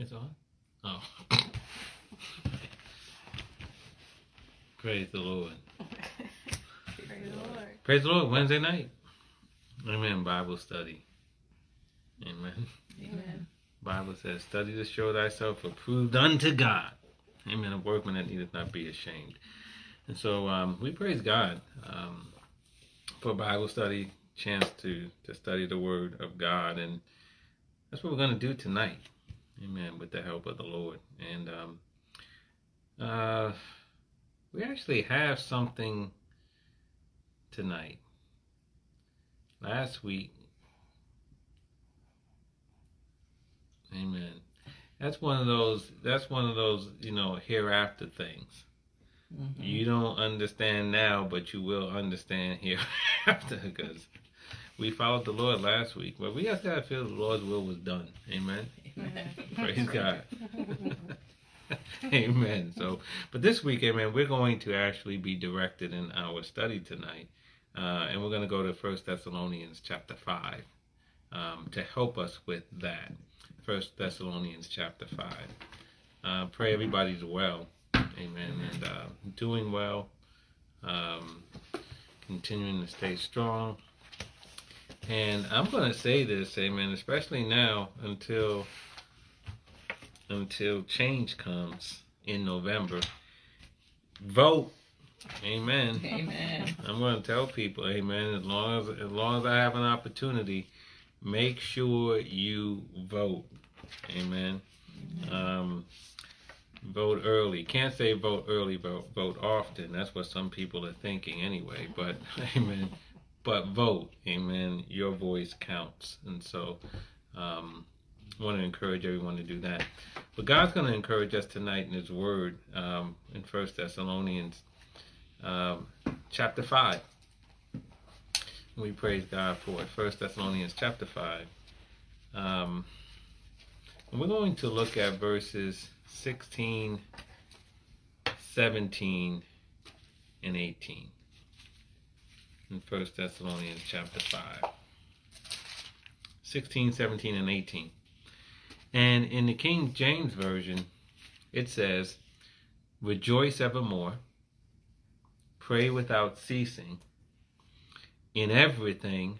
It's on? Oh. Praise the Lord. Praise the Lord. Praise the Lord. Wednesday night. Amen. Bible study. Amen. Amen. Bible says, study to show thyself approved unto God. Amen. A workman that needeth not be ashamed. And so um, we praise God um, for Bible study, chance to, to study the Word of God. And that's what we're going to do tonight. Amen. With the help of the Lord. And um, uh, we actually have something tonight. Last week, Amen. That's one of those. That's one of those. You know, hereafter things. Mm-hmm. You don't understand now, but you will understand hereafter because we followed the Lord last week. But we just gotta feel the Lord's will was done. Amen. Praise God. amen. So, but this week, amen, we're going to actually be directed in our study tonight, uh, and we're going to go to First Thessalonians chapter five um, to help us with that. First Thessalonians chapter five. Uh, pray everybody's well, amen, and uh, doing well, um, continuing to stay strong. And I'm going to say this, amen, especially now until until change comes in November. Vote. Amen. Amen. I'm going to tell people, amen, as long as as long as I have an opportunity, make sure you vote. Amen. Um, vote early. Can't say vote early, vote vote often. That's what some people are thinking anyway. But amen. But vote. Amen. Your voice counts, and so um, Want to encourage everyone to do that. But God's going to encourage us tonight in His Word um, in First Thessalonians um, chapter five. We praise God for it. First Thessalonians chapter five. Um, we're going to look at verses 16, 17, and 18 in First Thessalonians chapter 5. 16, 17, and 18. And in the King James Version, it says, Rejoice evermore, pray without ceasing, in everything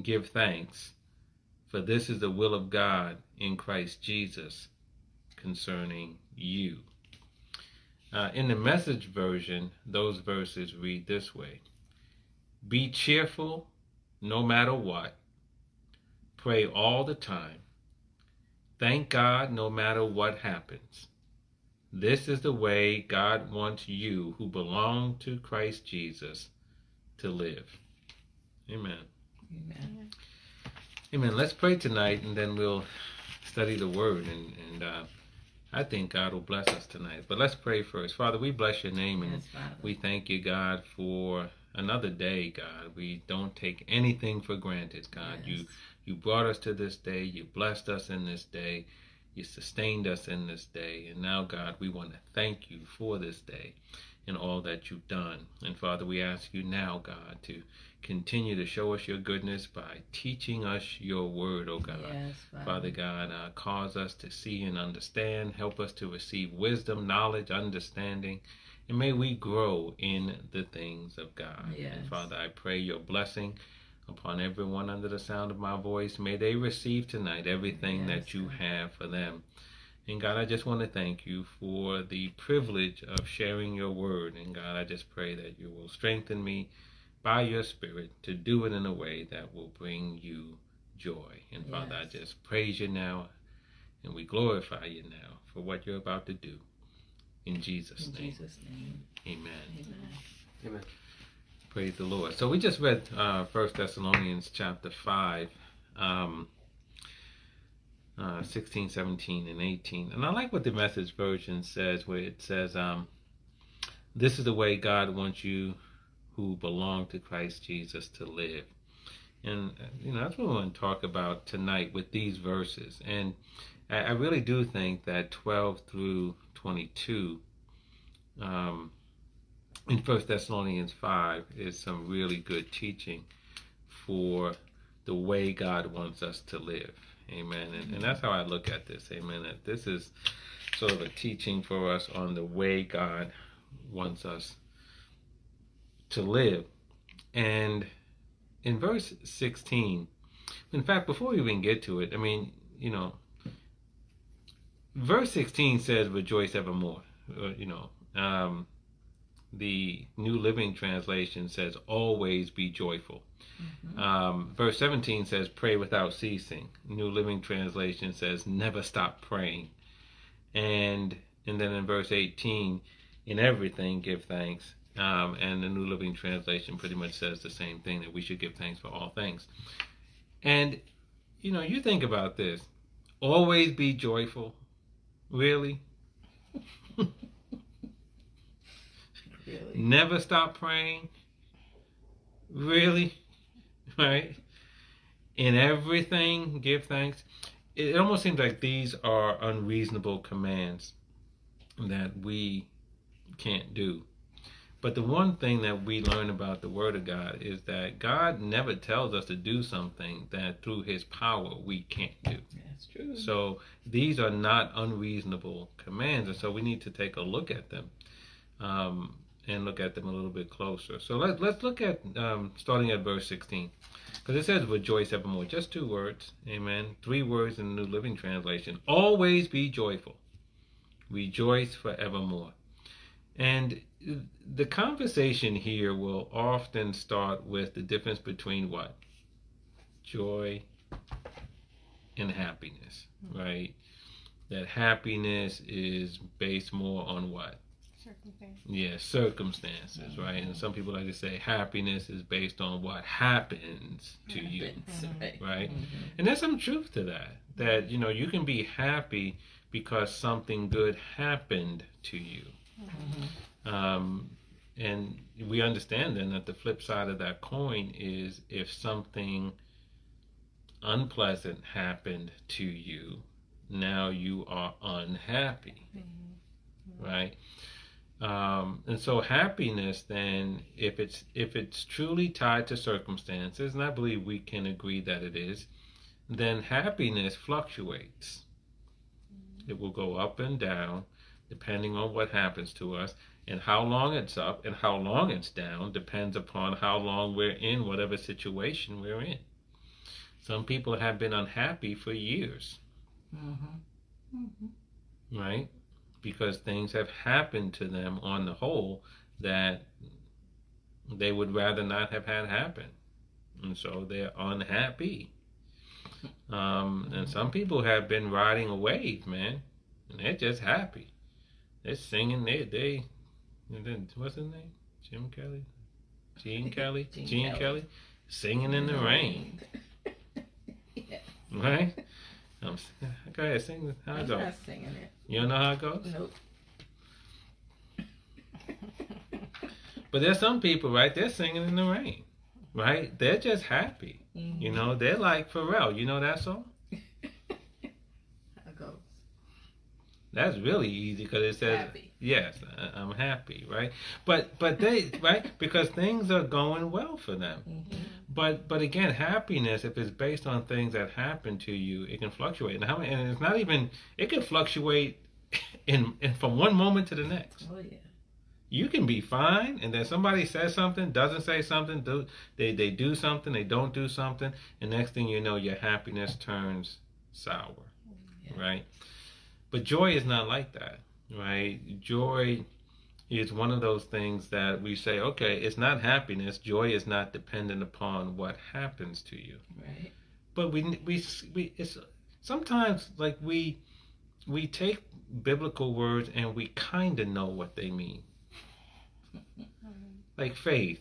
give thanks, for this is the will of God in Christ Jesus concerning you. Uh, in the message version, those verses read this way. Be cheerful no matter what, pray all the time, thank God no matter what happens. This is the way God wants you who belong to Christ Jesus to live. Amen. Amen. Amen. Let's pray tonight and then we'll study the word and, and uh, I think God will bless us tonight. But let's pray first. Father, we bless your name and Yes, we thank you, God, for another day, God. We don't take anything for granted, God. Yes. You you brought us to this day, you blessed us in this day, you sustained us in this day. And now, God, we want to thank you for this day and all that you've done. And Father, we ask you now, God, to continue to show us your goodness by teaching us your word, oh God. Yes, Father. Father God, uh, cause us to see and understand. Help us to receive wisdom, knowledge, understanding. And may we grow in the things of God. Yes. And Father, I pray your blessing upon everyone under the sound of my voice. May they receive tonight everything Yes, that you have for them. And God, I just want to thank you for the privilege of sharing your word. And God, I just pray that you will strengthen me by your spirit to do it in a way that will bring you joy. And Father, I just praise you now and we glorify you now for what you're about to do. In Jesus' In name. Jesus' name. Amen. Amen. Amen. Praise the Lord. So we just read uh, 1 Thessalonians chapter 5, um, uh, 16, 17, and 18. And I like what the message version says, where it says, um, This is the way God wants you who belong to Christ Jesus to live. And, you know, that's what we want to talk about tonight with these verses. And I, I really do think that 12 through 22 um, in First Thessalonians 5 is some really good teaching for the way God wants us to live. Amen. And, and that's how I look at this. Amen. That this is sort of a teaching for us on the way God wants us to live. And in verse 16, in fact, before we even get to it, I mean, you know, verse 16 says, rejoice evermore. Uh, you know, um, the New Living Translation says, always be joyful. Mm-hmm. Um, verse 17 says, pray without ceasing. New Living Translation says, never stop praying. And and then in verse 18, in everything give thanks. Um, and the New Living Translation pretty much says the same thing that we should give thanks for all things. And you know, you think about this. Always be joyful. Really? Really. Never stop praying. Really? Right? In everything, give thanks. It almost seems like these are unreasonable commands that we can't do. But the one thing that we learn about the Word of God is that God never tells us to do something that through His power we can't do. That's true. So these are not unreasonable commands, and so we need to take a look at them um, and look at them a little bit closer. So let, let's look at um, starting at verse 16. Because it says, rejoice evermore. Just two words. Amen. Three words in the New Living Translation. Always be joyful. Rejoice forevermore. And the conversation here will often start with the difference between what? Joy and happiness, right? That happiness is based more on what? Circumstance. Yeah, circumstances, right? And some people like to say happiness is based on what happens to you, Happens, right. right? Mhm. And there's some truth to that. That, you know, you can be happy because something good happened to you. Mhm. Um, and we understand then that the flip side of that coin is if something unpleasant happened to you, now you are unhappy, right? Um, and so happiness then, if it's if it's truly tied to circumstances, and I believe we can agree that it is, then happiness fluctuates. It will go up and down depending on what happens to us and how long it's up and how long it's down depends upon how long we're in whatever situation we're in. Some people have been unhappy for years, Mhm. Mhm. right? Because things have happened to them on the whole that they would rather not have had happen. And so they're unhappy. Um, and some people have been riding a wave, man, and they're just happy. They're singing, they, they, and then, what's his name? Jim Kelly? Gene Kelly? Gene Gene Kelly. Kelly? Singing in the rain, yeah. right? Um, go ahead, sing. I'm not singing it. You don't know how it goes? Nope. But there's some people, right? They're singing in the rain, right? They're just happy. Mhm. You know, they're like Pharrell. You know that song? How it goes. That's really easy because it says, Happy. "Yes, I- I'm happy," right? But but they right because things are going well for them. Mhm. But but again, happiness if it's based on things that happen to you, it can fluctuate. And how and it's not even it can fluctuate in, in from one moment to the next. Oh yeah. You can be fine, and then somebody says something, doesn't say something, do they they do something, they don't do something, and next thing you know, your happiness turns sour, Yeah. right? But joy is not like that, right? Joy is one of those things that we say, okay, it's not happiness. Joy is not dependent upon what happens to you. Right. But we we we it's sometimes like we we take biblical words and we kind of know what they mean. Like faith,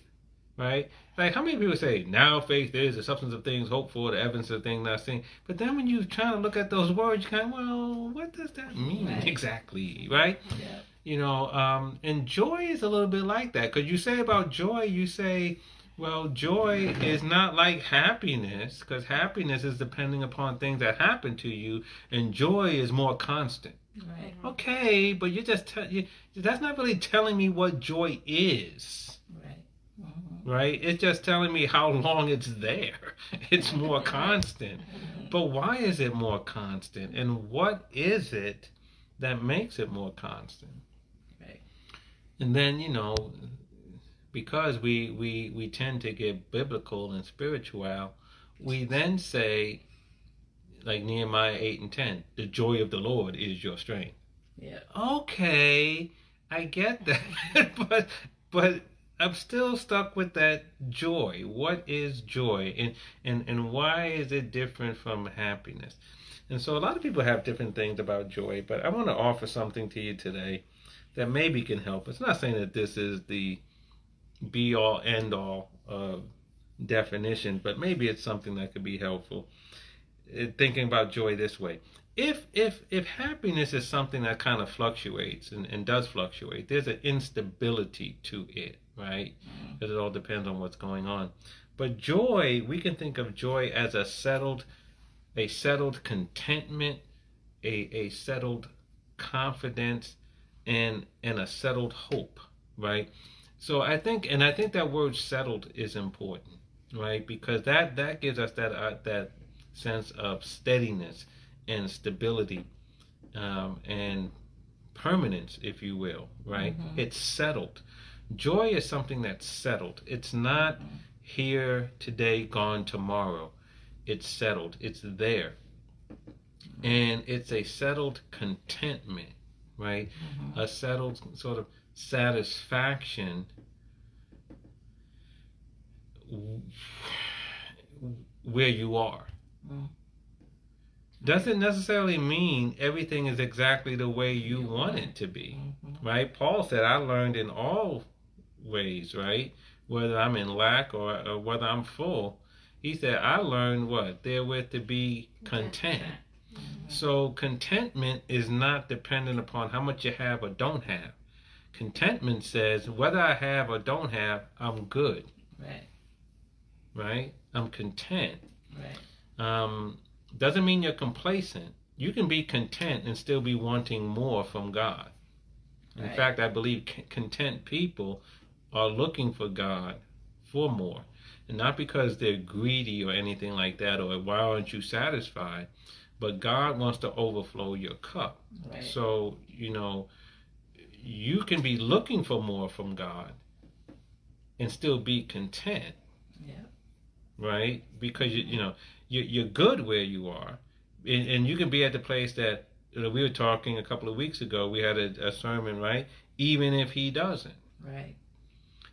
right? Like how many people say now faith is the substance of things hoped for, the evidence of things not seen. But then when you try to look at those words, you kind of well, what does that mean Right. exactly, right? Yeah. You know um and joy is a little bit like that because you say about joy you say well joy is not like happiness because happiness is depending upon things that happen to you and joy is more constant Right. okay but you're just tell you that's not really telling me what joy is Right. Mhm. right it's just telling me how long it's there it's more constant But why is it more constant? And what is it that makes it more constant? And then, you know, because we, we, we tend to get biblical and spiritual, we then say, like Nehemiah 8 and 10, the joy of the Lord is your strength. Yeah. Okay, I get that. but but I'm still stuck with that joy. What is joy? And and and why is it different from happiness? And so a lot of people have different things about joy, but I want to offer something to you today that maybe can help. It's not saying that this is the be all end all of definition, but maybe it's something that could be helpful. Uh, Thinking about joy this way. If if if happiness is something that kind of fluctuates and, and does fluctuate, there's an instability to it, right? Because it all depends on what's going on. But joy, we can think of joy as a settled a settled contentment, a, a settled confidence, and and a settled hope, right? So I think, and I think that word "settled" is important, right? Because that that gives us that uh, that sense of steadiness and stability, um, and permanence, if you will, right? Mhm. It's settled. Joy is something that's settled. It's not here today, gone tomorrow. It's settled. It's there. And it's a settled contentment, right? Mhm. A settled sort of satisfaction where you are. Mm. Doesn't necessarily mean everything is exactly the way you want it to be. Mhm. right? Paul said, I learned in all ways, right? Whether I'm in lack or, or whether I'm full. He said, I learned what? Therewith to be content. So contentment is not dependent upon how much you have or don't have. Contentment says, whether I have or don't have, I'm good, Right. right? I'm content. Right. Um, doesn't mean you're complacent. You can be content and still be wanting more from God. In Right. fact, I believe c- content people are looking for God for more. And not because they're greedy or anything like that, or why aren't you satisfied? But God wants to overflow your cup. Right. So, you know, you can be looking for more from God and still be content, yeah. right? Because, you, you know, you, you're good where you are. And, and you can be at the place that you know, we were talking a couple of weeks ago. We had a, a sermon, right? Even if He doesn't. Right.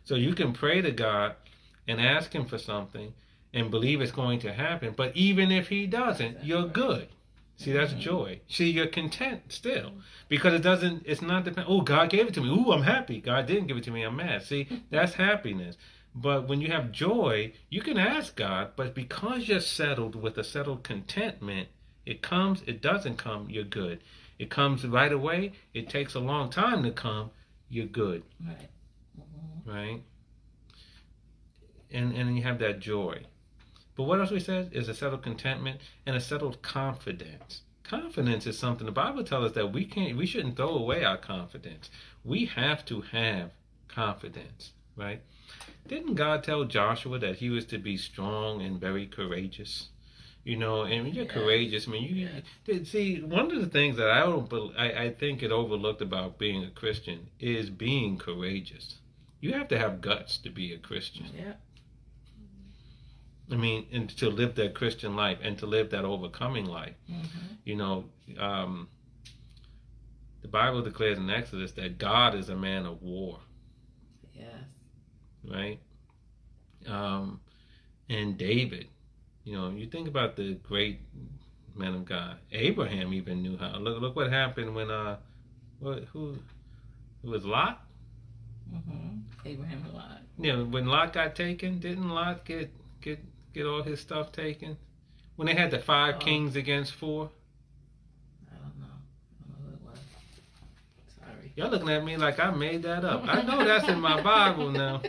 So you can pray to God and ask Him for something and believe it's going to happen. But even if He doesn't, you're good. See, that's joy. See, you're content still because it doesn't. It's not depend. Oh, God gave it to me. Ooh, I'm happy. God didn't give it to me. I'm mad. See, that's happiness. But when you have joy, you can ask God. But because you're settled with a settled contentment, it comes. It doesn't come. You're good. It comes right away. It takes a long time to come. You're good Right. Mhm. right? And and then you have that joy. But what else we said is a settled contentment and a settled confidence. Confidence is something the Bible tells us that we can't we shouldn't throw away our confidence. We have to have confidence, right? Didn't God tell Joshua that he was to be strong and very courageous? You know, and when you're Yes. courageous, I mean, you did see one of the things that I don't, I, I think it overlooked about being a Christian is being courageous. You have to have guts to be a Christian. Yeah. I mean, and to live that Christian life and to live that overcoming life. Mhm. You know, um, the Bible declares in Exodus that God is a man of war, Yes. right? Um, and David, you know, you think about the great men of God. Abraham even knew how. Look, look what happened when uh, what who, who was Lot? Mhm. Abraham and Lot. Yeah, when Lot got taken, didn't Lot get get get all his stuff taken? When they had the five Oh. kings against four, I don't know. I don't know. Sorry. y'all looking at me like I made that up. I know that's in my Bible now.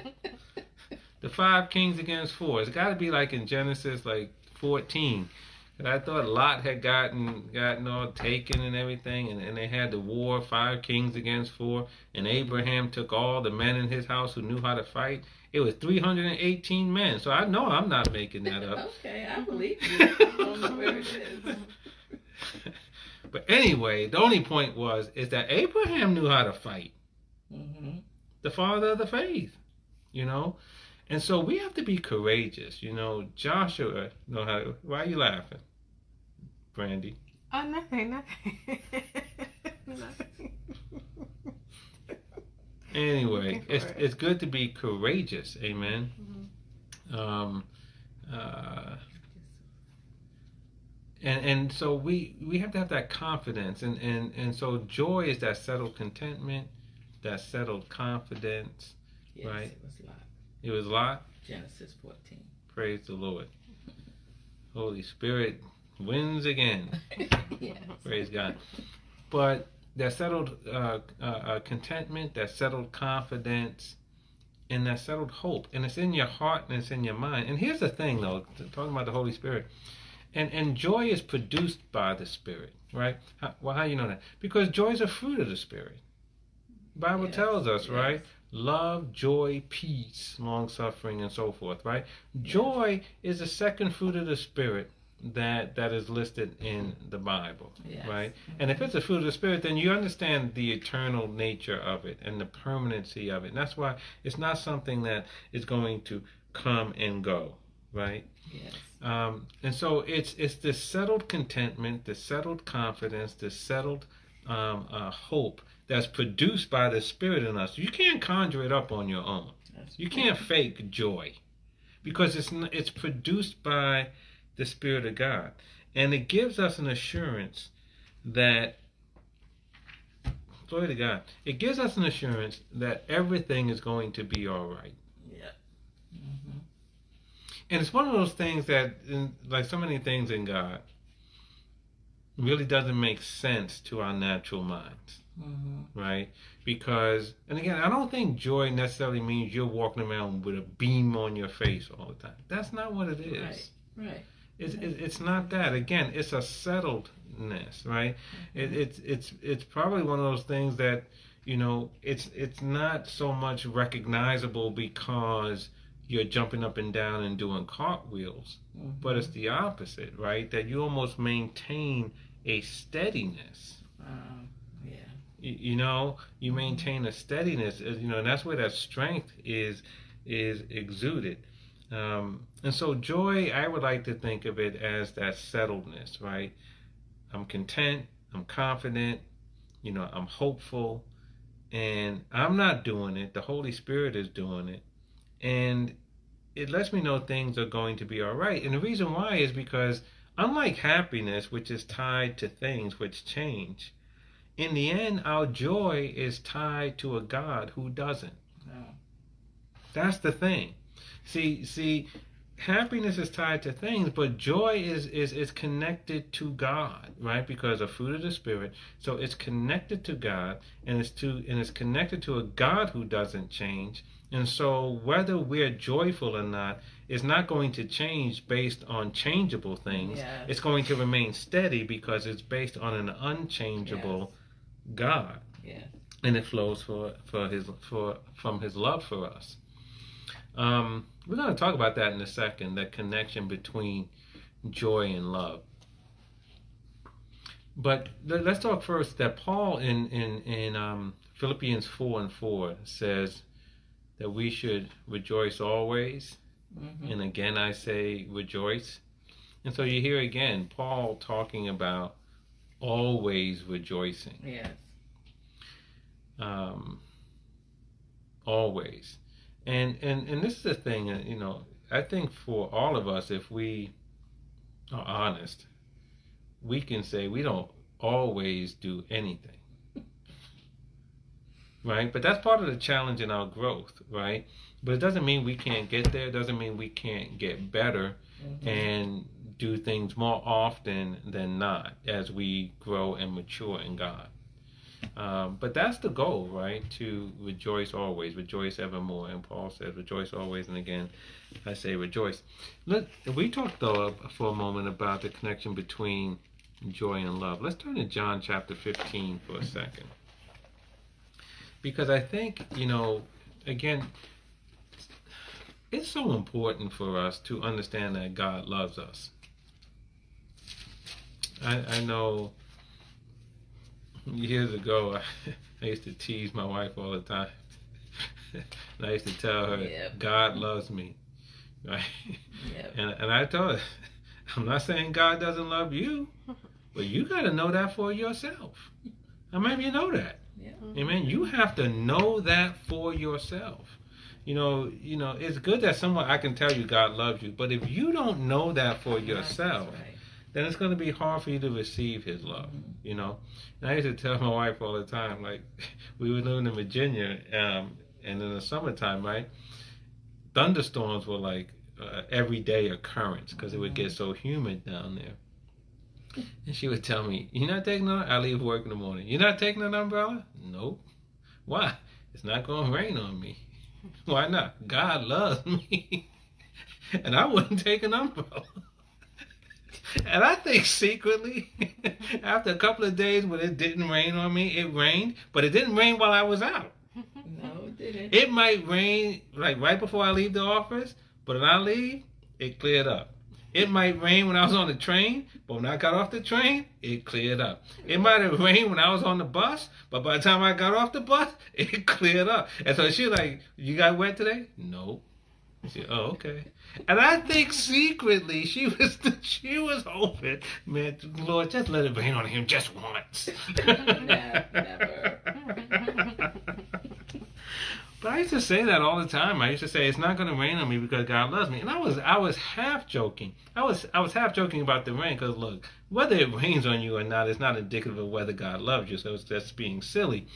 The five kings against four. It's got to be like in Genesis, like fourteen. And I thought Lot had gotten gotten all taken and everything, and, and they had the war, five kings against four, and mm-hmm. Abraham took all the men in his house who knew how to fight. It was 318 men. So I know I'm not making that up. okay, I believe you. I don't know where it is. But anyway, the only point was is that Abraham knew how to fight. Mm-hmm. the father of the faith, you know. And so we have to be courageous, you know. Joshua, know how? Why are you laughing, Brandy? Oh, nothing, nothing. nothing. Anyway, it's it. it's good to be courageous, amen. Mhm. Um, uh, and and so we we have to have that confidence, and and and so joy is that settled contentment, that settled confidence. Yes, Right. it was Lot. It was Lot. Genesis 14. Praise the Lord. Holy Spirit wins again. yes. Praise God. But that settled uh, uh, uh, contentment, that settled confidence, and that settled hope, and it's in your heart and it's in your mind. And here's the thing, though, talking about the Holy Spirit, and and joy is produced by the Spirit, right? How, well, how you know that? Because joy is a fruit of the Spirit. Bible Yes, tells us, yes. right? Love, joy, peace, long suffering, and so forth, right? Joy is the second fruit of the Spirit that that is listed in the Bible, Yes. right? And if it's a fruit of the Spirit, then you understand the eternal nature of it and the permanency of it. And that's why it's not something that is going to come and go, right? Yes. Um, and so it's it's this settled contentment, the settled confidence, the settled um, uh, hope that's produced by the Spirit in us. You can't conjure it up on your own. That's You can't fake joy because it's it's produced by the Spirit of God, and it gives us an assurance that glory to God. It gives us an assurance that everything is going to be all right. Yeah. Mm-hmm. And it's one of those things that, like so many things in God, really doesn't make sense to our natural minds, Mm-hmm. right? Because, and again, I don't think joy necessarily means you're walking around with a beam on your face all the time. That's not what it is. Right. Right. It's, it's not that. Again, it's a settledness, right? It, it's it's it's probably one of those things that you know it's it's not so much recognizable because you're jumping up and down and doing cartwheels, Mhm. but it's the opposite, right? That you almost maintain a steadiness. Um, yeah. You, you know, you maintain a steadiness. You know, and that's where that strength is is exuded. Um, and so joy, I would like to think of it as that settledness, right? I'm content, I'm confident, you know, I'm hopeful, and I'm not doing it. The Holy Spirit is doing it. And it lets me know things are going to be all right. And the reason why is because unlike happiness, which is tied to things which change, in the end, our joy is tied to a God who doesn't. That's the thing. See, see, happiness is tied to things, but joy is is is connected to God, right? Because a fruit of the spirit. So it's connected to God, and it's to and it's connected to a God who doesn't change. And so whether we're joyful or not is not going to change based on changeable things. Yes. It's going to remain steady because it's based on an unchangeable God Yeah. and it flows for for his for from his love for us. Um, we're going to talk about that in a second. That connection between joy and love. But let- let's talk first that Paul in in in um, Philippians four and four says that we should rejoice always, Mm-hmm. and again I say rejoice. And so you hear again Paul talking about always rejoicing Yes. um, always. And, and and this is the thing, uh, you know. I think for all of us, if we are honest, we can say we don't always do anything, right? But that's part of the challenge in our growth, right? But it doesn't mean we can't get there. It doesn't mean we can't get better Mhm. and do things more often than not as we grow and mature in God. Um, but that's the goal, right? To rejoice always, rejoice evermore. And Paul says, rejoice always. And again, I say rejoice. Let we talked though for a moment about the connection between joy and love. Let's turn to John chapter 15 for a second. Because I think, you know, again, it's so important for us to understand that God loves us. I, I know years ago, I, I used to tease my wife all the time. and I used to tell her, Yep. God loves me. Right? Yep. And, and I told her, I'm not saying God doesn't love you, but you got to know that for yourself. How many of you know that? Yeah. Amen. You have to know that for yourself. You know, you know, it's good that someone I can tell you God loves you, but if you don't know that for yourself, right. Then it's going to be hard for you to receive His love. You know, and I used to tell my wife all the time, like we were living in Virginia, um, and in the summertime, right, thunderstorms were like uh, everyday occurrence because it would get so humid down there. And she would tell me, "You're not taking an. Umbrella? I leave work in the morning. You're not taking an umbrella? Nope. Why? It's not going to rain on me. Why not? God loves me, and I wouldn't take an umbrella." And I think secretly, after a couple of days when it didn't rain on me, it rained, but it didn't rain while I was out. No, it didn't. It might rain like right before I leave the office, but when I leave, it cleared up. It might rain when I was on the train, but when I got off the train, it cleared up. It might have rained when I was on the bus, but by the time I got off the bus, it cleared up. And so she like, "You got wet today?" No. She, oh, okay. And I think secretly she was she was hoping, man, Lord, just let it rain on him just once. Never, never. But I used to say that all the time. I used to say it's not going to rain on me because God loves me, and I was I was half joking. I was I was half joking about the rain because look, whether it rains on you or not it's not indicative of whether God loves you. So it's just being silly.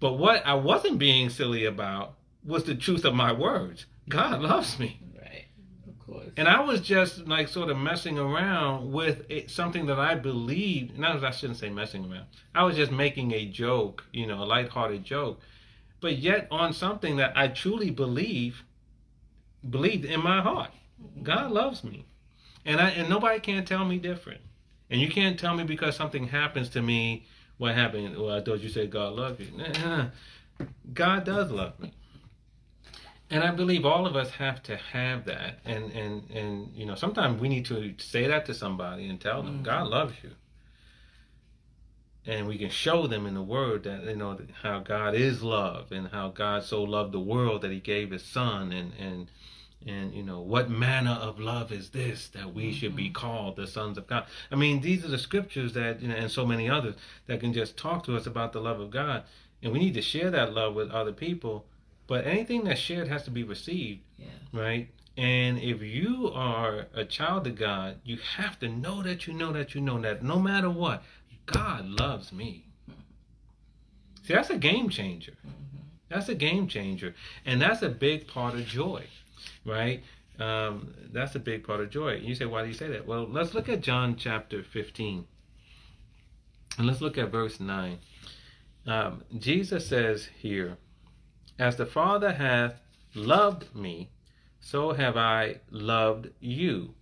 But what I wasn't being silly about was the truth of my words. God loves me. Right. Of course. And I was just like sort of messing around with it, something that I believed. Not I shouldn't say messing around. I was just making a joke, you know, a lighthearted joke, but yet on something that I truly believe, believed in my heart. God loves me, and I and nobody can tell me different. And you can't tell me because something happens to me. What happened? Well, I thought you said God loved you. God does love me and I believe all of us have to have that, and and and you know, sometimes we need to say that to somebody and tell them Mhm. God loves you, and we can show them in the Word that you know how God is love, and how God so loved the world that He gave His Son, and and and you know what manner of love is this that we should be called the sons of God. I mean, these are the scriptures that you know, and so many others that can just talk to us about the love of God, and we need to share that love with other people. But anything that's shared has to be received, Yeah. right? And if you are a child of God, you have to know that you know that you know that no matter what, God loves me. See, that's a game changer. That's a game changer. And that's a big part of joy, right? Um, that's a big part of joy. You say, why do you say that? Well, let's look at John chapter 15. And let's look at verse 9. Um, Jesus says here, As the Father hath loved me, so have I loved you.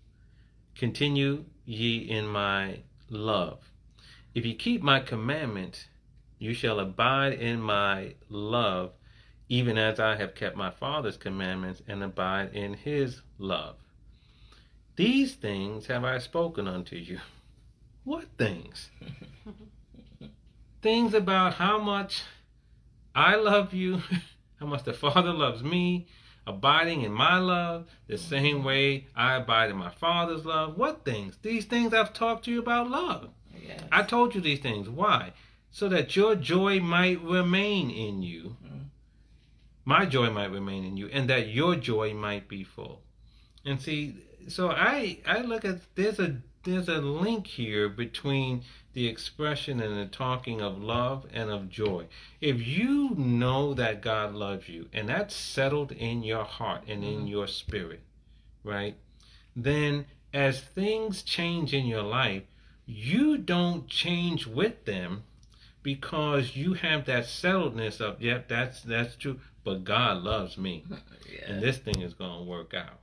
Continue ye in my love. If ye keep my commandments, you shall abide in my love, even as I have kept my Father's commandments and abide in his love. These things have I spoken unto you. What things? things about how much I love you, how much the Father loves me, abiding in my love, the same way I abide in my Father's love. What things? These things I've talked to you about love. Yes. I told you these things. Why? So that your joy might remain in you. Mm. My joy might remain in you, and that your joy might be full. And see, so I I look at there's a there's a link here between the expression and the talking of love and of joy. If you know that God loves you and that's settled in your heart and in mm-hmm. your spirit, right? Then as things change in your life, you don't change with them, because you have that settledness of, yep, that's that's true. But God loves me, Yeah. and this thing is going to work out.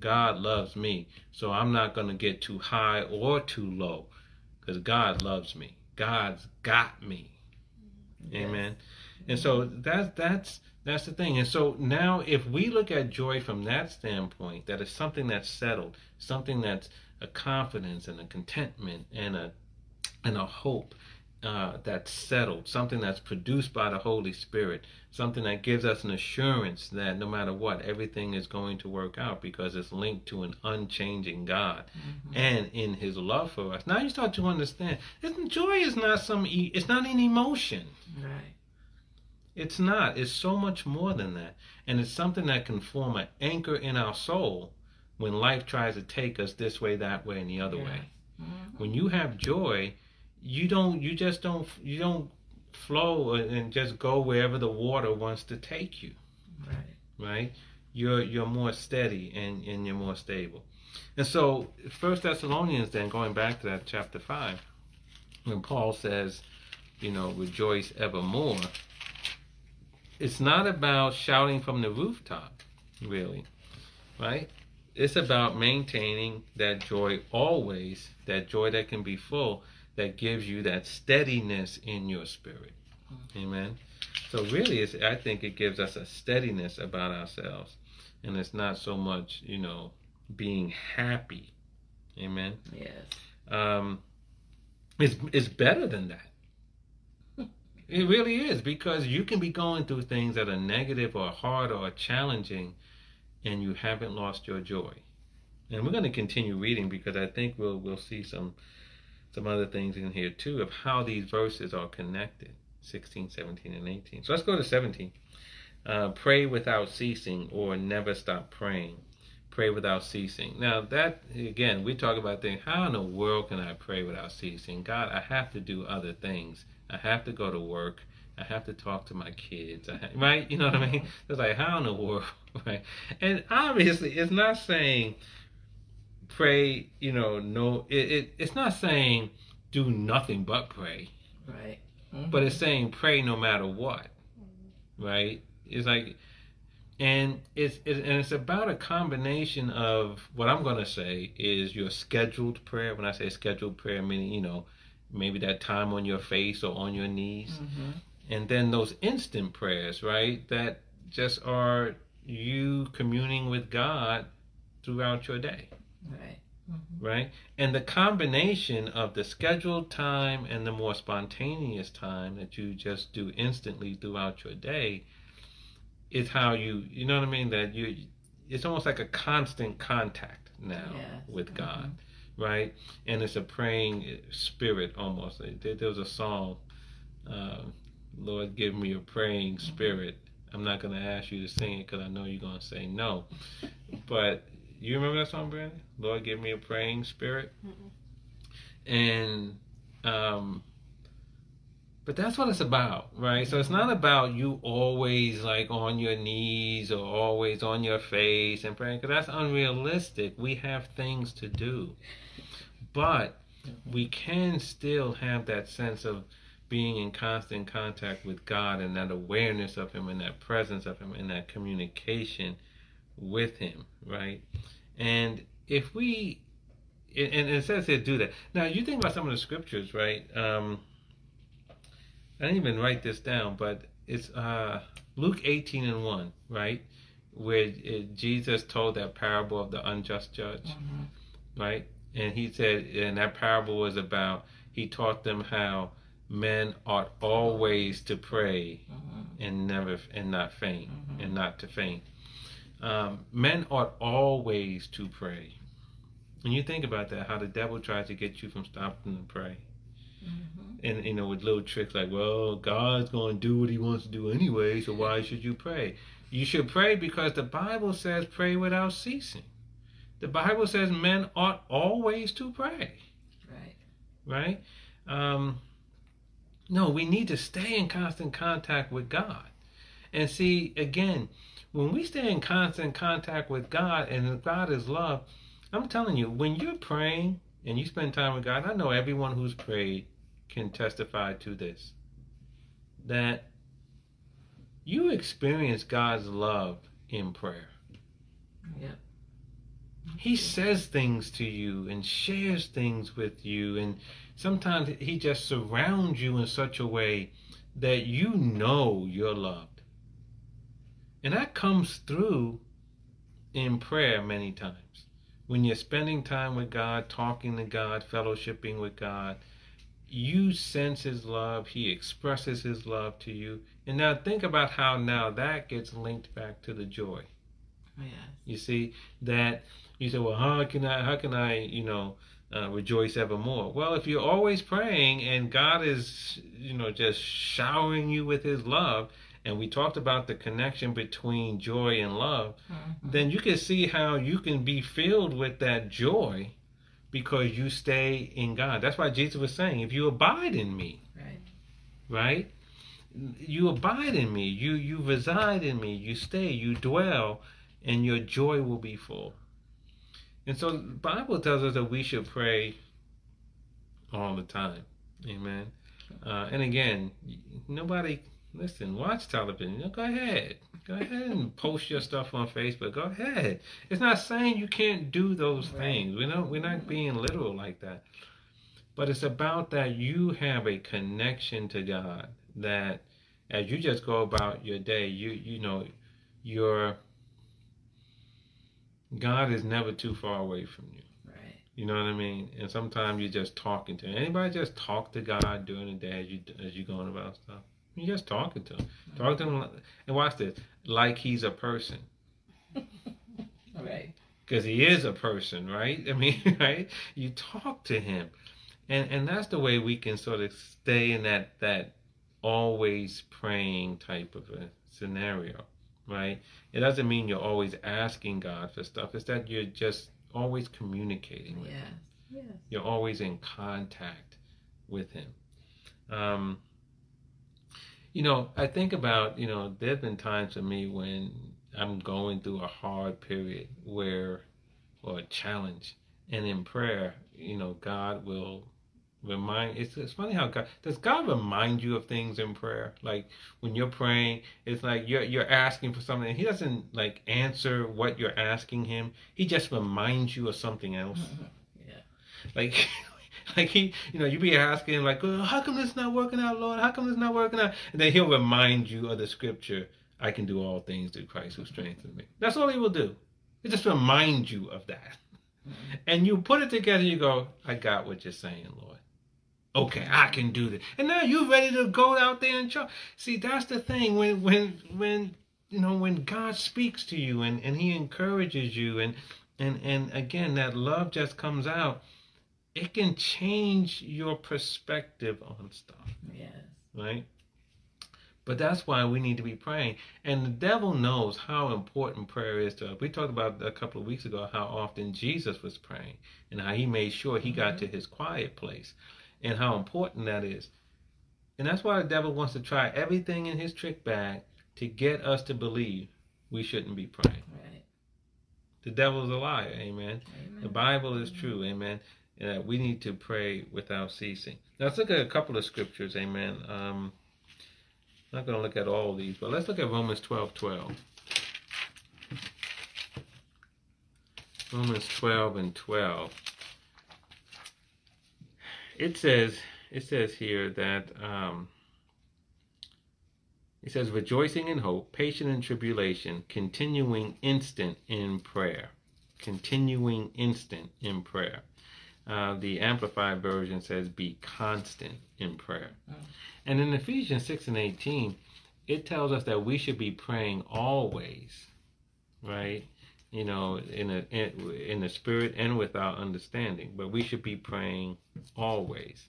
God loves me, so I'm not going to get too high or too low, because God loves me. God's got me. Mm-hmm. Amen. And so that's that's that's the thing. And so now if we look at joy from that standpoint, that is something that's settled, something that's a confidence and a contentment and a and a hope uh, that's settled, something that's produced by the Holy Spirit, something that gives us an assurance that no matter what, everything is going to work out because it's linked to an unchanging God Mhm. and in His love for us. Now you start to understand. Joy is not some. E- it's not an emotion. Right. It's not. It's so much more than that. And it's something that can form an anchor in our soul when life tries to take us this way, that way, and the other Yeah. way. Mhm. When you have joy, you don't you just don't you don't flow and just go wherever the water wants to take you, Right. right? You're you're more steady and, and you're more stable. And so First Thessalonians then going back to that chapter five, when Paul says, you know, rejoice evermore, it's not about shouting from the rooftop, really, right? It's about maintaining that joy always, that joy that can be full, that gives you that steadiness in your spirit. Amen. So really, it's, I think it gives us a steadiness about ourselves, and it's not so much, you know, being happy. Amen. Yes. Um, it's it's better than that. It really is because you can be going through things that are negative or hard or challenging, and you haven't lost your joy. And we're going to continue reading because I think we'll we'll see some some other things in here too of how these verses are connected. 16 17 and 18 so let's go to 17 uh, pray without ceasing or never stop praying. Pray without ceasing. Now that again we talk about things how in the world can i pray without ceasing? God i have to do other things. I have to go to work. I have to talk to my kids. Right? You know what i mean? It's like how in the world right? And obviously it's not saying pray you know no it, it it's not saying do nothing but pray. Right. but it's saying pray no matter what right? It's like and it's it, and it's about a combination of what i'm going to say is your scheduled prayer. When i say scheduled prayer meaning you know maybe that time on your face or on your knees. Mm-hmm. and then those instant prayers right that just are you communing with god throughout your day Right. Mm-hmm. right? And the combination of the scheduled time and the more spontaneous time that you just do instantly throughout your day is how you, you know what I mean? That you, it's almost like a constant contact now Yes. with God, mm-hmm. right? And it's a praying spirit almost. There, there was a song, uh, Lord, give me a praying mm-hmm. spirit. I'm not going to ask you to sing it because I know you're going to say no. But you remember that song, Brandon? Lord, give me a praying spirit. And, um, but that's what it's about, right? So it's not about you always like on your knees or always on your face and praying, because that's unrealistic. We have things to do. But we can still have that sense of being in constant contact with God and that awareness of Him and that presence of Him and that communication with Him, right? And if we, and it says here, do that. Now, you think about some of the scriptures, right? Um, I didn't even write this down, but it's uh, Luke 18 and 1, right? Where it, Jesus told that parable of the unjust judge Mm-hmm. right? And he said, and that parable was about, he taught them how men ought always to pray Mm-hmm. and never, and not faint, Mhm. and not to faint. Um, men ought always to pray. And you think about that, how the devil tries to get you from stopping to pray. Mm-hmm. And, you know, with little tricks like, well, God's going to do what he wants to do anyway, so why should you pray? You should pray because the Bible says pray without ceasing. The Bible says men ought always to pray, Right. right? Um, no, we need to stay in constant contact with God. And see, again, when we stay in constant contact with God and God is love, I'm telling you, when you're praying and you spend time with God, I know everyone who's prayed can testify to this. that you experience God's love in prayer. Yep. He says things to you and shares things with you, and sometimes He just surrounds you in such a way that you know you're loved. And that comes through in prayer many times. When you're spending time with God, talking to God, fellowshipping with God, you sense His love. He expresses His love to you. And now think about how now that gets linked back to the joy. Yes. You see that you say, well, how can I, how can I, you know, uh, rejoice evermore? Well, if you're always praying and God is, you know, just showering you with His love, and we talked about the connection between joy and love, Mhm. then you can see how you can be filled with that joy because you stay in God. That's why Jesus was saying, if you abide in me, Right. right? You abide in me, you you reside in me, you stay, you dwell, and your joy will be full. And so the Bible tells us that we should pray all the time. Amen. Uh, and again, nobody listen, watch television. Go ahead. Go ahead and post your stuff on Facebook. Go ahead. It's not saying you can't do those things. We're not we're not being literal like that. But it's about that you have a connection to God that as you just go about your day, you you know, your God is never too far away from you. Right. You know what I mean? And sometimes you're just talking to him. Anybody just talk to God during the day as you as you going about stuff? You're just talking to him. Talk to him, and watch this, like he's a person, Right. because he is a person, right? I mean, right? You talk to him, and and that's the way we can sort of stay in that that always praying type of a scenario, right? It doesn't mean you're always asking God for stuff. It's that you're just always communicating with him. Yes. Yes. you're always in contact with him. Um, you know, I think about, you know, there have been times for me when I'm going through a hard period where, or a challenge, and in prayer, you know, God will remind. It's, it's funny how God does God remind you of things in prayer. Like when you're praying, it's like you're you're asking for something, and He doesn't like answer what you're asking Him. He just reminds you of something else. Mm-hmm. Yeah. Like, like he, you know, you be asking like, oh, how come this not working out, Lord? How come this not working out? And then he'll remind you of the scripture, I can do all things through Christ who strengthens me. That's all he will do. He just remind you of that. Mm-hmm. And you put it together, you go, I got what you're saying, Lord. Okay, I can do this. And now you're ready to go out there and show. See, that's the thing. When when when you know, when God speaks to you and, and he encourages you and and and again that love just comes out it can change your perspective on stuff, Yes. right? But that's why we need to be praying. And the devil knows how important prayer is to us. We talked about a couple of weeks ago how often Jesus was praying and how he made sure he got to mm-hmm. his quiet place and how important that is. And that's why the devil wants to try everything in his trick bag to get us to believe we shouldn't be praying. Right. The devil is a liar, amen. Amen. The Bible is mm-hmm. true, amen. Uh, we need to pray without ceasing. Now, let's look at a couple of scriptures, amen. Um, I'm not going to look at all these, but let's look at Romans 12 12. Romans 12 and 12. It says, it says here that um, it says rejoicing in hope, patient in tribulation, continuing instant in prayer. Continuing instant in prayer. Uh, the Amplified Version says, be constant in prayer. Mm. And in Ephesians 6 and 18, it tells us that we should be praying always, right? You know, in, a, in, in the spirit and without understanding, but we should be praying always.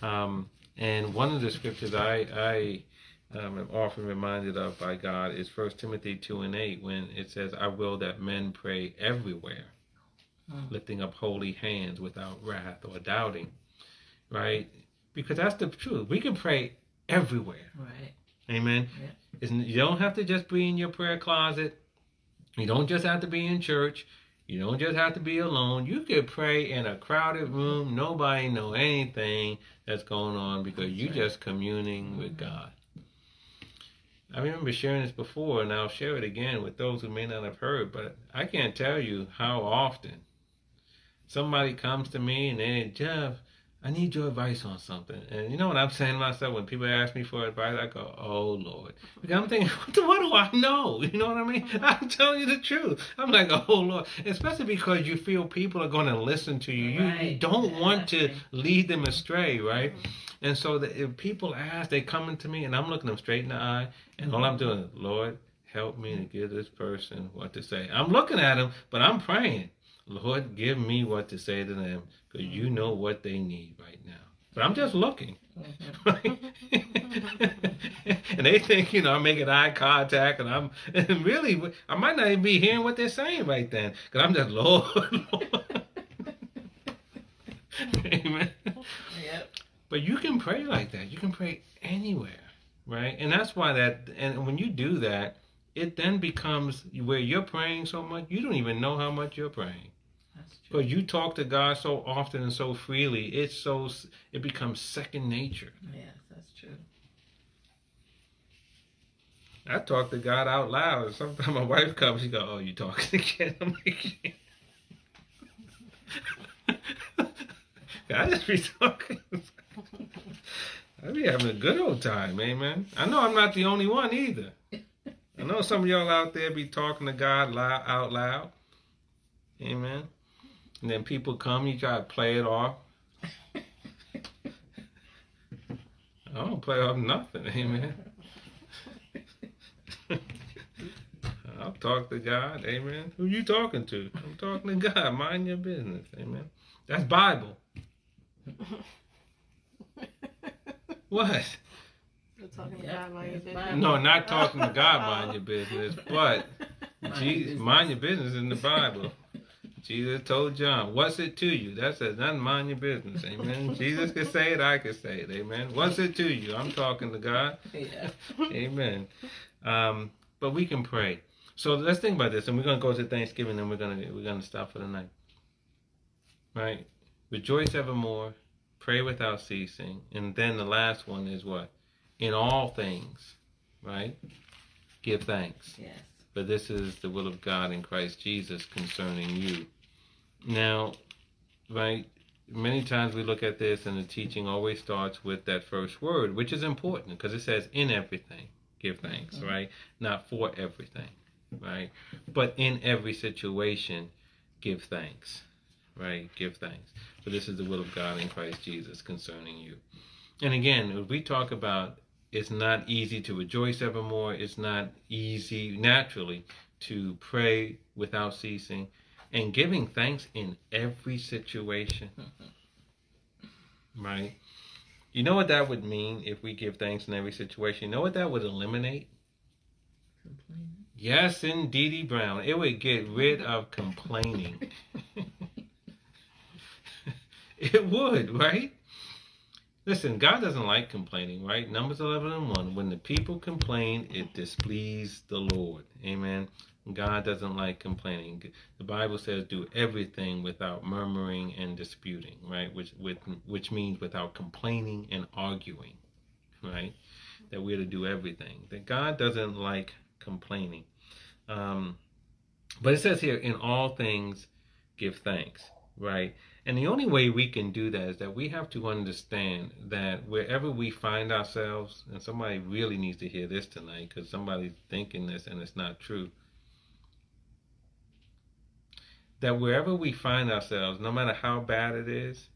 Um, and one of the scriptures I, I um, am often reminded of by God is First Timothy 2 and 8, when it says, I will that men pray everywhere Mm. lifting up holy hands without wrath or doubting, right? Because that's the truth. We can pray everywhere. Right. Amen. Yeah. You don't have to just be in your prayer closet. You don't just have to be in church. You don't just have to be alone. You could pray in a crowded room. Nobody know anything that's going on because you That's just communing with Mhm. God. I remember sharing this before, and I'll share it again with those who may not have heard, but I can't tell you how often somebody comes to me and they, Jeff, I need your advice on something. And you know what I'm saying to myself? When people ask me for advice, I go, oh, Lord. Because I'm thinking, what, do, what do I know? You know what I mean? Uh-huh. I'm telling you the truth. I'm like, oh, Lord. Especially because you feel people are going to listen to you. You, you don't want to Exactly. lead them astray, right? Mm-hmm. And so that if people ask, they coming to me and I'm looking them straight in the eye, and all I'm mm-hmm. doing is, Lord, help me to give this person what to say. I'm looking at them, but I'm praying. Lord, give me what to say to them because you know what they need right now. But I'm just looking. And they think, you know, I'm making eye contact and I'm and really, I might not even be hearing what they're saying right then because I'm just, Lord, Lord. Amen. Yep. But you can pray like that. You can pray anywhere, right? And that's why that. And when you do that, it then becomes where you're praying so much, you don't even know how much you're praying. Because you talk to God so often and so freely, it's so it becomes second nature. Yes, that's true. I talk to God out loud. and Sometimes my wife comes, she go, "Oh, you talking again?" I'm like, yeah. I just be talking. I be having a good old time, amen. I know I'm not the only one either. I know some of y'all out there be talking to God loud, out loud, amen. And then people come, you try to play it off. I don't play off nothing, amen. I'll talk to God, amen. Who you talking to? I'm talking to God. Mind your business, amen. That's Bible. What? You're talking to Yeah, God while you're it's busy. Bible. No, not talking to God, mind your business, but Mind your Jesus, business. mind your business in the Bible. Jesus told John, "What's it to you?" That says, "Nothing. Mind your business." Amen. Jesus could say it. I could say it. Amen. What's it to you? I'm talking to God. Yeah. Amen. Um, but we can pray. So let's think about this, and we're gonna go to Thanksgiving, and we're gonna we're gonna stop for the night. Right? Rejoice evermore, pray without ceasing, and then the last one is what? In all things, right? Give thanks. Yes. For this is the will of God in Christ Jesus concerning you. Now, right? Many times we look at this, and the teaching always starts with that first word, which is important because it says, "In everything, give thanks." Mhm. Right? Not for everything, right? But in every situation, give thanks. Right? Give thanks. For this is the will of God in Christ Jesus concerning you. And again, we talk about it's not easy to rejoice evermore, it's not easy naturally to pray without ceasing and giving thanks in every situation. Right? You know what that would mean if we give thanks in every situation? You know what that would eliminate? Complaining. Yes, indeedy Brown. It would get rid of complaining. it would, right? Listen, God doesn't like complaining, right? Numbers 11 and 1. When the people complain, it displeased the Lord. Amen. God doesn't like complaining. The Bible says do everything without murmuring and disputing, right? Which with, which means without complaining and arguing, right? That we're to do everything. That God doesn't like complaining. Um, but it says here, in all things, give thanks, right? And the only way we can do that is that we have to understand that wherever we find ourselves, and somebody really needs to hear this tonight because somebody's thinking this and it's not true. That wherever we find ourselves, no matter how bad it is,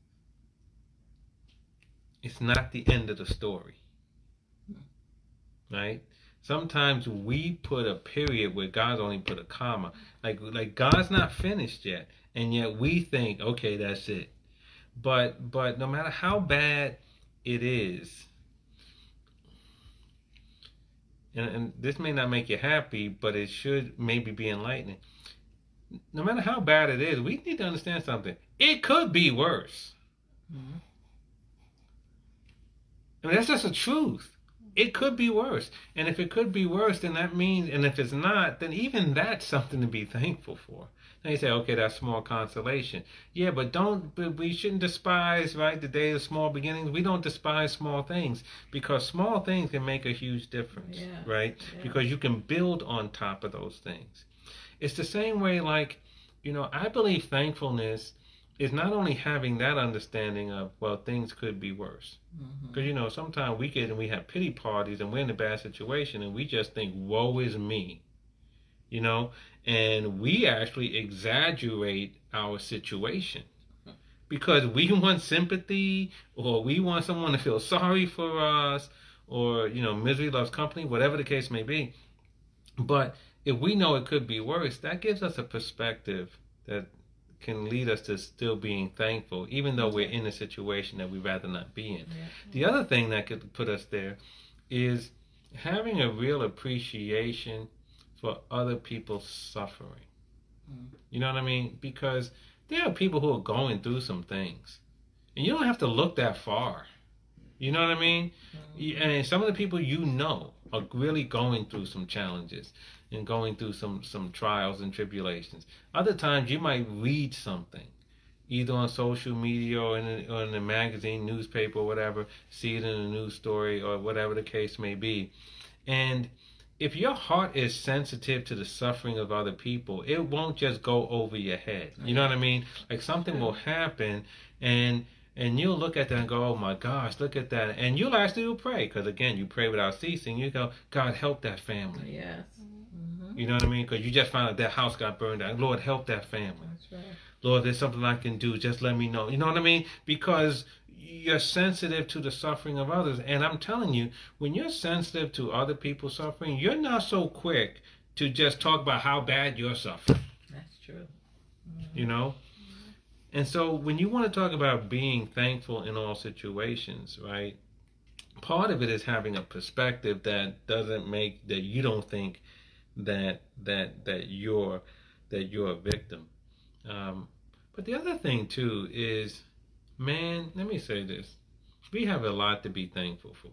it's not the end of the story. Right? Sometimes we put a period where God's only put a comma. Like like God's not finished yet. And yet we think, okay, that's it. But but no matter how bad it is, and, and this may not make you happy, but it should maybe be enlightening. No matter how bad it is, we need to understand something. It could be worse. Mhm. I mean, that's just the truth. It could be worse. And if it could be worse, then that means, and if it's not, then even that's something to be thankful for. Now you say, okay, that's small consolation. Yeah, but don't but we shouldn't despise right the day of small beginnings. We don't despise small things because small things can make a huge difference, Yeah. right? Yeah. Because you can build on top of those things. It's the same way, like you know, I believe thankfulness is not only having that understanding of well things could be worse. Mm-hmm. Because you know sometimes we get and we have pity parties and we're in a bad situation and we just think woe is me you know? And we actually exaggerate our situation. Because we want sympathy or we want someone to feel sorry for us or you know misery loves company whatever the case may be. But if we know it could be worse that gives us a perspective that can lead us to still being thankful even though we're in a situation that we'd rather not be in Yeah. the other thing that could put us there is having a real appreciation for other people's suffering. Mm. You know what I mean? Because there are people who are going through some things, and you don't have to look that far. You know what I mean? You- And some of the people you know are really going through some challenges and going through some some trials and tribulations. Other times you might read something, either on social media or in a, or in a magazine, newspaper, whatever. See it in a news story or whatever the case may be, and if your heart is sensitive to the suffering of other people, it won't just go over your head. You know what I mean? Like something will happen, and and you'll look at that and go, "Oh my gosh, look at that!" And you'll actually pray because again, you pray without ceasing. You go, "God, help that family." Yes. You know what I mean? Because you just found out that house got burned down. Lord, help that family. That's right. Lord, there's something I can do. Just let me know. You know what I mean? Because you're sensitive to the suffering of others. And I'm telling you, when you're sensitive to other people's suffering, you're not so quick to just talk about how bad you're suffering. That's true. You know? And so when you want to talk about being thankful in all situations, right? Part of it is having a perspective that doesn't make that you don't think that that that you're that you're a victim. Um, but the other thing too is, man, let me say this: we have a lot to be thankful for.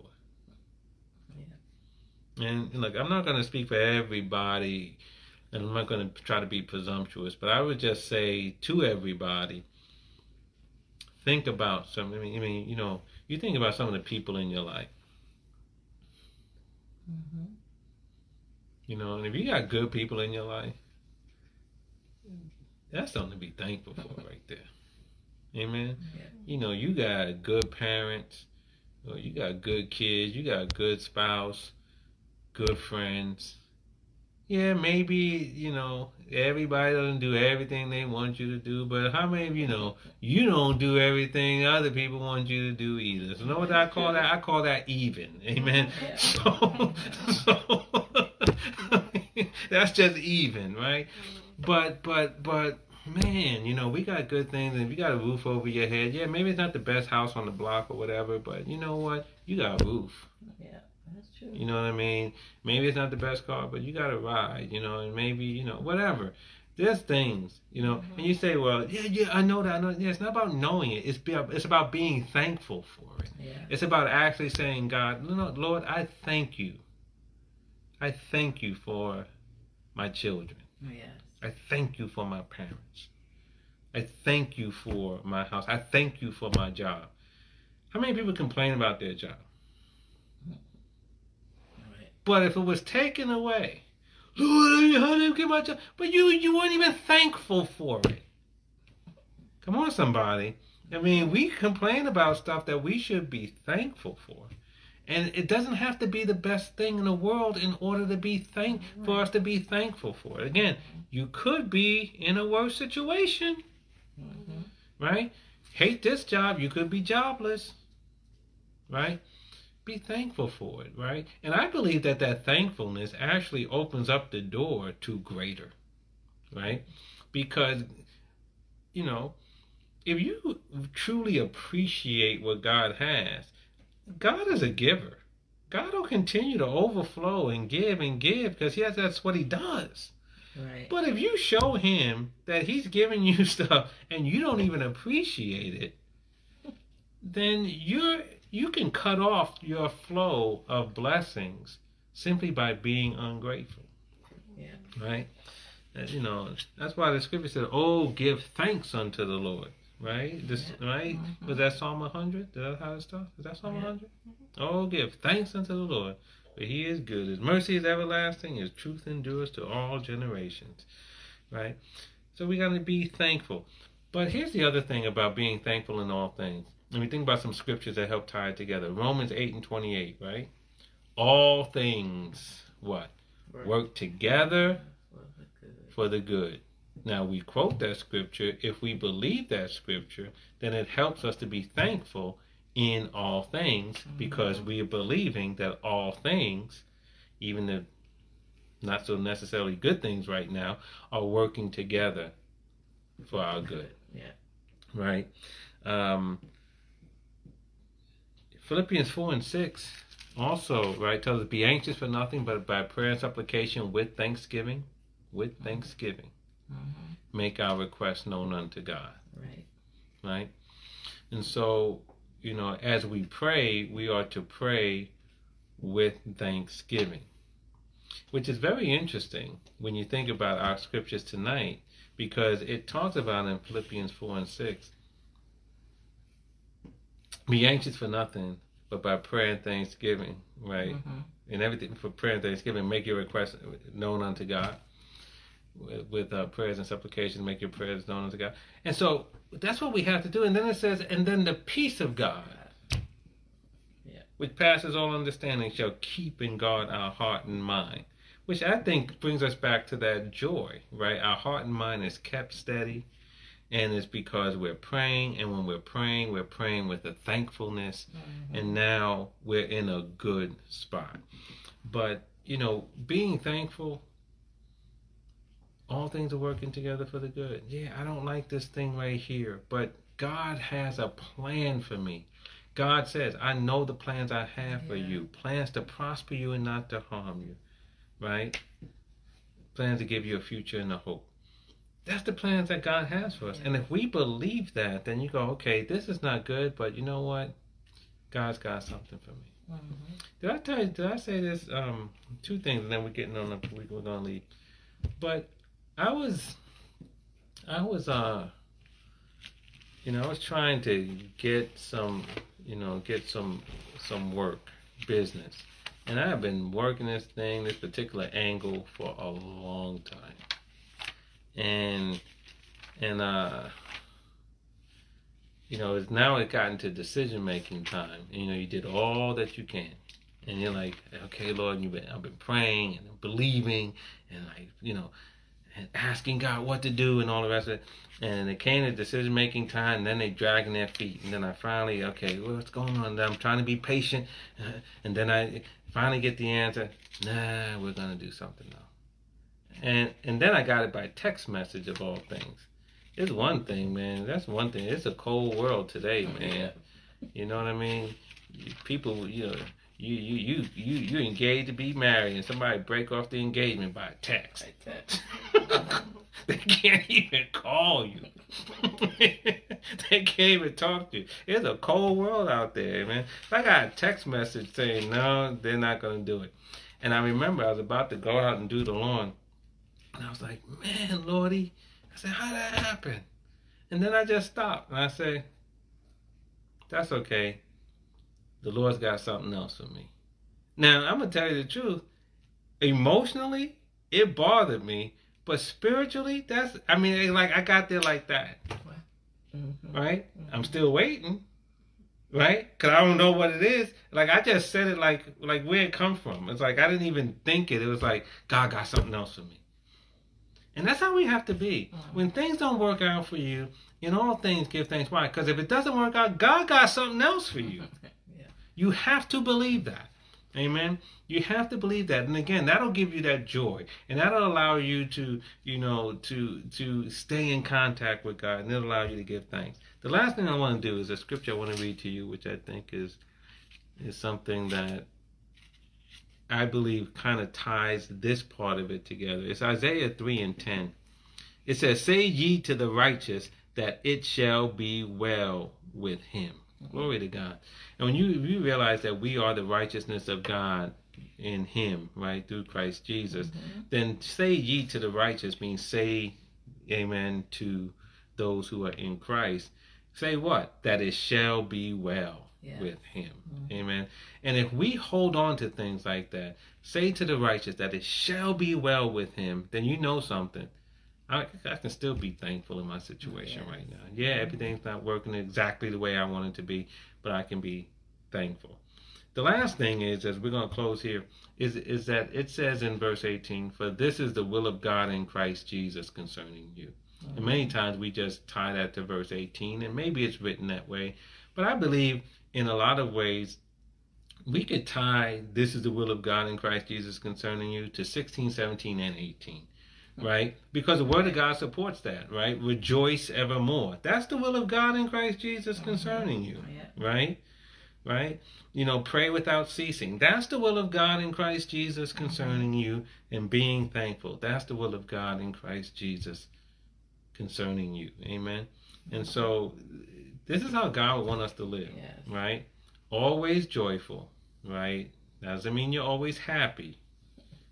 Yeah. And look, I'm not going to speak for everybody, and I'm not going to try to be presumptuous, but I would just say to everybody, think about something. I mean, I mean, you know, you think about some of the people in your life, Mm-hmm. You know, and if you got good people in your life, that's something to be thankful for right there. Amen. Yeah. You know, you got good parents, or you got good kids, you got a good spouse, good friends. Yeah, maybe, you know, everybody doesn't do everything they want you to do, but how many of you know you don't do everything other people want you to do either? So, know what I call that? I call that even. Amen. Yeah. So, so that's just even, right? But, but, but, man, you know, we got good things, and if you got a roof over your head, yeah, maybe it's not the best house on the block or whatever, but you know what? You got a roof. Yeah. That's true. You know what I mean? Maybe it's not the best car, but you got a ride, you know, and maybe, you know, whatever. There's things, you know, and you mm-hmm. say, well, yeah, yeah, I know that. I know. Yeah, it's not about knowing it. It's be, it's about being thankful for it. Yeah. It's about actually saying, God, Lord, I thank you. I thank you for my children. Oh, yes. I thank you for my parents. I thank you for my house. I thank you for my job. How many people complain about their job? Right. But if it was taken away, how did get my job? But you you weren't even thankful for it. Come on, somebody. I mean, we complain about stuff that we should be thankful for. And it doesn't have to be the best thing in the world in order to be thank for us to be thankful for it. Again, you could be in a worse situation, Mm-hmm. right? Hate this job, you could be jobless, right? Be thankful for it, right? And I believe that that thankfulness actually opens up the door to greater, right? Because, you know, if you truly appreciate what God has, God is a giver. God will continue to overflow and give and give because yes, that's what He does. Right. But if you show Him that He's giving you stuff and you don't even appreciate it, then you're you can cut off your flow of blessings simply by being ungrateful Yeah. right? You know, that's why the scripture said, "Oh, give thanks unto the Lord." Right? This right? Mhm. Was that Psalm 100? Is that how it starts? Is that Psalm Yeah. 100? Oh, give thanks unto the Lord, for He is good. His mercy is everlasting. His truth endures to all generations. Right? So we got to be thankful. But here's the other thing about being thankful in all things. And we think about some scriptures that help tie it together. Romans 8 and 28, right? All things, what? Work together For the good. For the good. Now, we quote that scripture. If we believe that scripture, then it helps us to be thankful in all things because we are believing that all things, even the not so necessarily good things right now, are working together for our good Yeah. right? Um, Philippians 4 and 6 also, right, tells us be anxious for nothing but by prayer and supplication with thanksgiving, with thanksgiving, hmm make our requests known unto God, Right. right? And so, you know, as we pray, we are to pray with thanksgiving, which is very interesting when you think about our scriptures tonight, because it talks about in Philippians 4 and 6 be anxious for nothing, but by prayer and thanksgiving, right? hmm And everything for prayer and thanksgiving, make your requests known unto God. With, with uh, prayers and supplications, make your prayers known unto God. And so that's what we have to do. And then it says, and then the peace of God, Yeah. which passes all understanding, shall keep in guard our heart and mind. Which I think brings us back to that joy, right? Our heart and mind is kept steady, and it's because we're praying. And when we're praying, we're praying with a thankfulness Mm-hmm. and now we're in a good spot. But you know, being thankful, all things are working together for the good. Yeah, I don't like this thing right here, but God has a plan for me. God says, I know the plans I have for you plans to prosper you and not to harm you, right? Plans to give you a future and a hope. That's the plans that God has for us. And if we believe that, then you go, okay, this is not good, but you know what? God's got something for me. hmm Did I tell you? Did I say this? Um, two things, and then we're getting on. The, we- we're gonna leave. But I was, I was, uh, you know, I was trying to get some, you know, get some, some work, business, and I have been working this thing, this particular angle for a long time, and, and uh. You know, it's now it gotten to decision making time. And, you know, you did all that you can, and you're like, okay, Lord, you've been I've been praying and believing, and like you know, asking God what to do and all the rest of it. And it came to decision making time, and then they dragging their feet, and then I finally, okay, what's going on? I'm trying to be patient, uh, and then I finally get the answer. Nah, we're gonna do something now. And and then I got it by text message of all things. It's one thing, man. That's one thing. It's a cold world today, man. You know what I mean? People, you know, you you you you you engaged to be married, and somebody break off the engagement by text. That. they can't even call you. they can't even talk to you. It's a cold world out there, man. If I got a text message saying no, they're not gonna do it. And I remember I was about to go out and do the lawn, and I was like, man, Lordy. I said, how'd that happen? And then I just stopped and I said, that's okay. The Lord's got something else for me. Now, I'm going to tell you the truth. Emotionally, it bothered me. But spiritually, that's, I mean, like, I got there like that, hmm right? I'm still waiting, right? Because I don't know what it is. Like, I just said it like, like where it come from. It's like, I didn't even think it. It was like, God got something else for me. And that's how we have to be. When things don't work out for you, in all things give thanks. Why? Because if it doesn't work out, God got something else for you. You have to believe that. Amen. You have to believe that. And again, that'll give you that joy. And that'll allow you to, you know, to to stay in contact with God and it'll allow you to give thanks. The last thing I want to do is a scripture I want to read to you, which I think is is something that I believe kind of ties this part of it together. It's Isaiah 3 and 10. It says, Say ye to the righteous that it shall be well with him. Glory to God. And when you you realize that we are the righteousness of God in Him, right, through Christ Jesus, Mhm. then say ye to the righteous means say, Amen, to those who are in Christ. Say what? That it shall be well Yeah. with Him. Mhm. Amen. And if we hold on to things like that, say to the righteous that it shall be well with him, then you know something. I, I can still be thankful in my situation right now. Yeah, everything's not working exactly the way I want it to be, but I can be thankful. The last thing is, as we're going to close here, is is that it says in verse 18, "For this is the will of God in Christ Jesus concerning you." And many mm-hmm. times we just tie that to verse 18, and maybe it's written that way. But I believe in a lot of ways we could tie this is the will of God in Christ Jesus concerning you to 16, 17, and 18. Mm-hmm. Right? Because the word of God supports that, right? Rejoice evermore. That's the will of God in Christ Jesus mm-hmm. concerning you. Right? Right? You know, pray without ceasing. That's the will of God in Christ Jesus mm-hmm. concerning you and being thankful. That's the will of God in Christ Jesus concerning you. Amen. And so this is how God would want us to live, Yes. right? Always joyful, right? Doesn't mean you're always happy,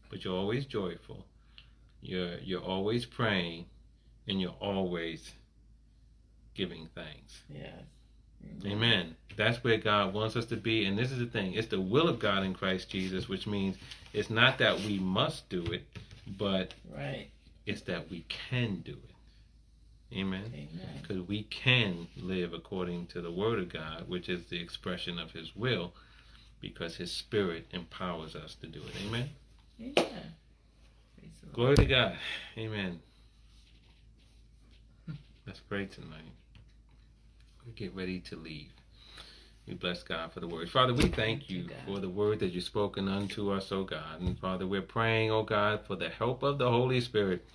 but you're always joyful. You're you're always praying and you're always giving thanks. Yes. Amen. That's where God wants us to be. And this is the thing it's the will of God in Christ Jesus, which means it's not that we must do it, but Right. it's that we can do it. Amen. Amen. Because we can live according to the Word of God, which is the expression of His will, because His Spirit empowers us to do it. Amen. Amen. Glory to God. Amen. Let's pray tonight. We get ready to leave. We bless God for the word. Father, we thank you for the word that you've spoken unto us, O God. And Father, we're praying, O God, for the help of the Holy Spirit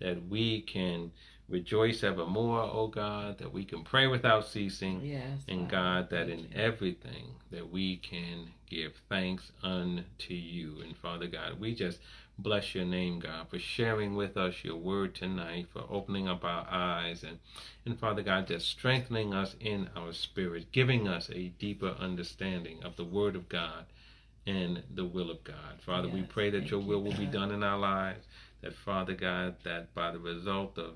that we can rejoice evermore, O God, that we can pray without ceasing. Yes. And God, that in everything that we can give thanks unto you. And Father God, we just bless your name, God, for sharing with us your word tonight, for opening up our eyes, and, and Father God, just strengthening us in our spirit, giving us a deeper understanding of the word of God and the will of God. Father, we pray that your you, will will be done in our lives, that Father God, that by the result of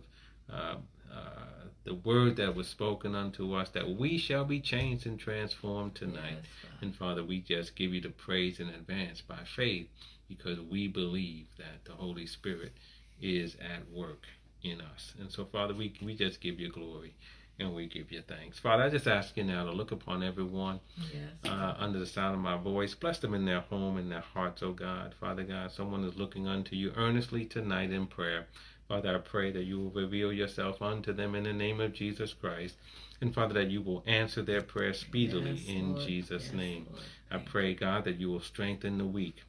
uh, uh, the word that was spoken unto us, that we shall be changed and transformed tonight. Yes. And Father, we just give you the praise in advance by faith because we believe that the Holy Spirit is at work in us. And so, Father, we, we just give you glory and we give you thanks. Father, I just ask you now to look upon everyone Yes. uh, under the sound of my voice. Bless them in their home, in their hearts, oh God. Father God, someone is looking unto you earnestly tonight in prayer. Father, I pray that you will reveal yourself unto them in the name of Jesus Christ. And Father, that you will answer their prayer speedily Yes, in Lord. Jesus' Yes, name. Lord. I pray, God, that you will strengthen the weak.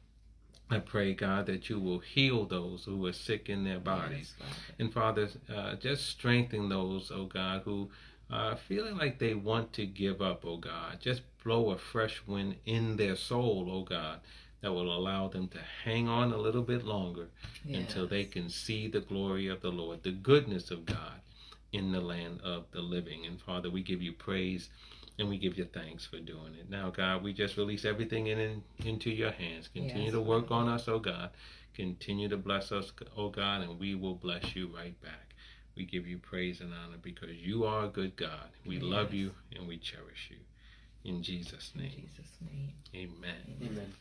I pray, God, that you will heal those who are sick in their bodies. Yes, And Father, uh, just strengthen those, oh God, who are feeling like they want to give up, oh God. Just blow a fresh wind in their soul, oh God, that will allow them to hang on a little bit longer until they can see the glory of the Lord, the goodness of God in the land of the living. And Father, we give you praise and we give you thanks for doing it. Now, God, we just release everything in, in into your hands. Continue Yes, to work Father. on us, oh God. Continue to bless us, oh God, and we will bless you right back. We give you praise and honor because you are a good God. We love you and we cherish you. In Jesus' In name, Jesus' name. amen. Amen. Amen.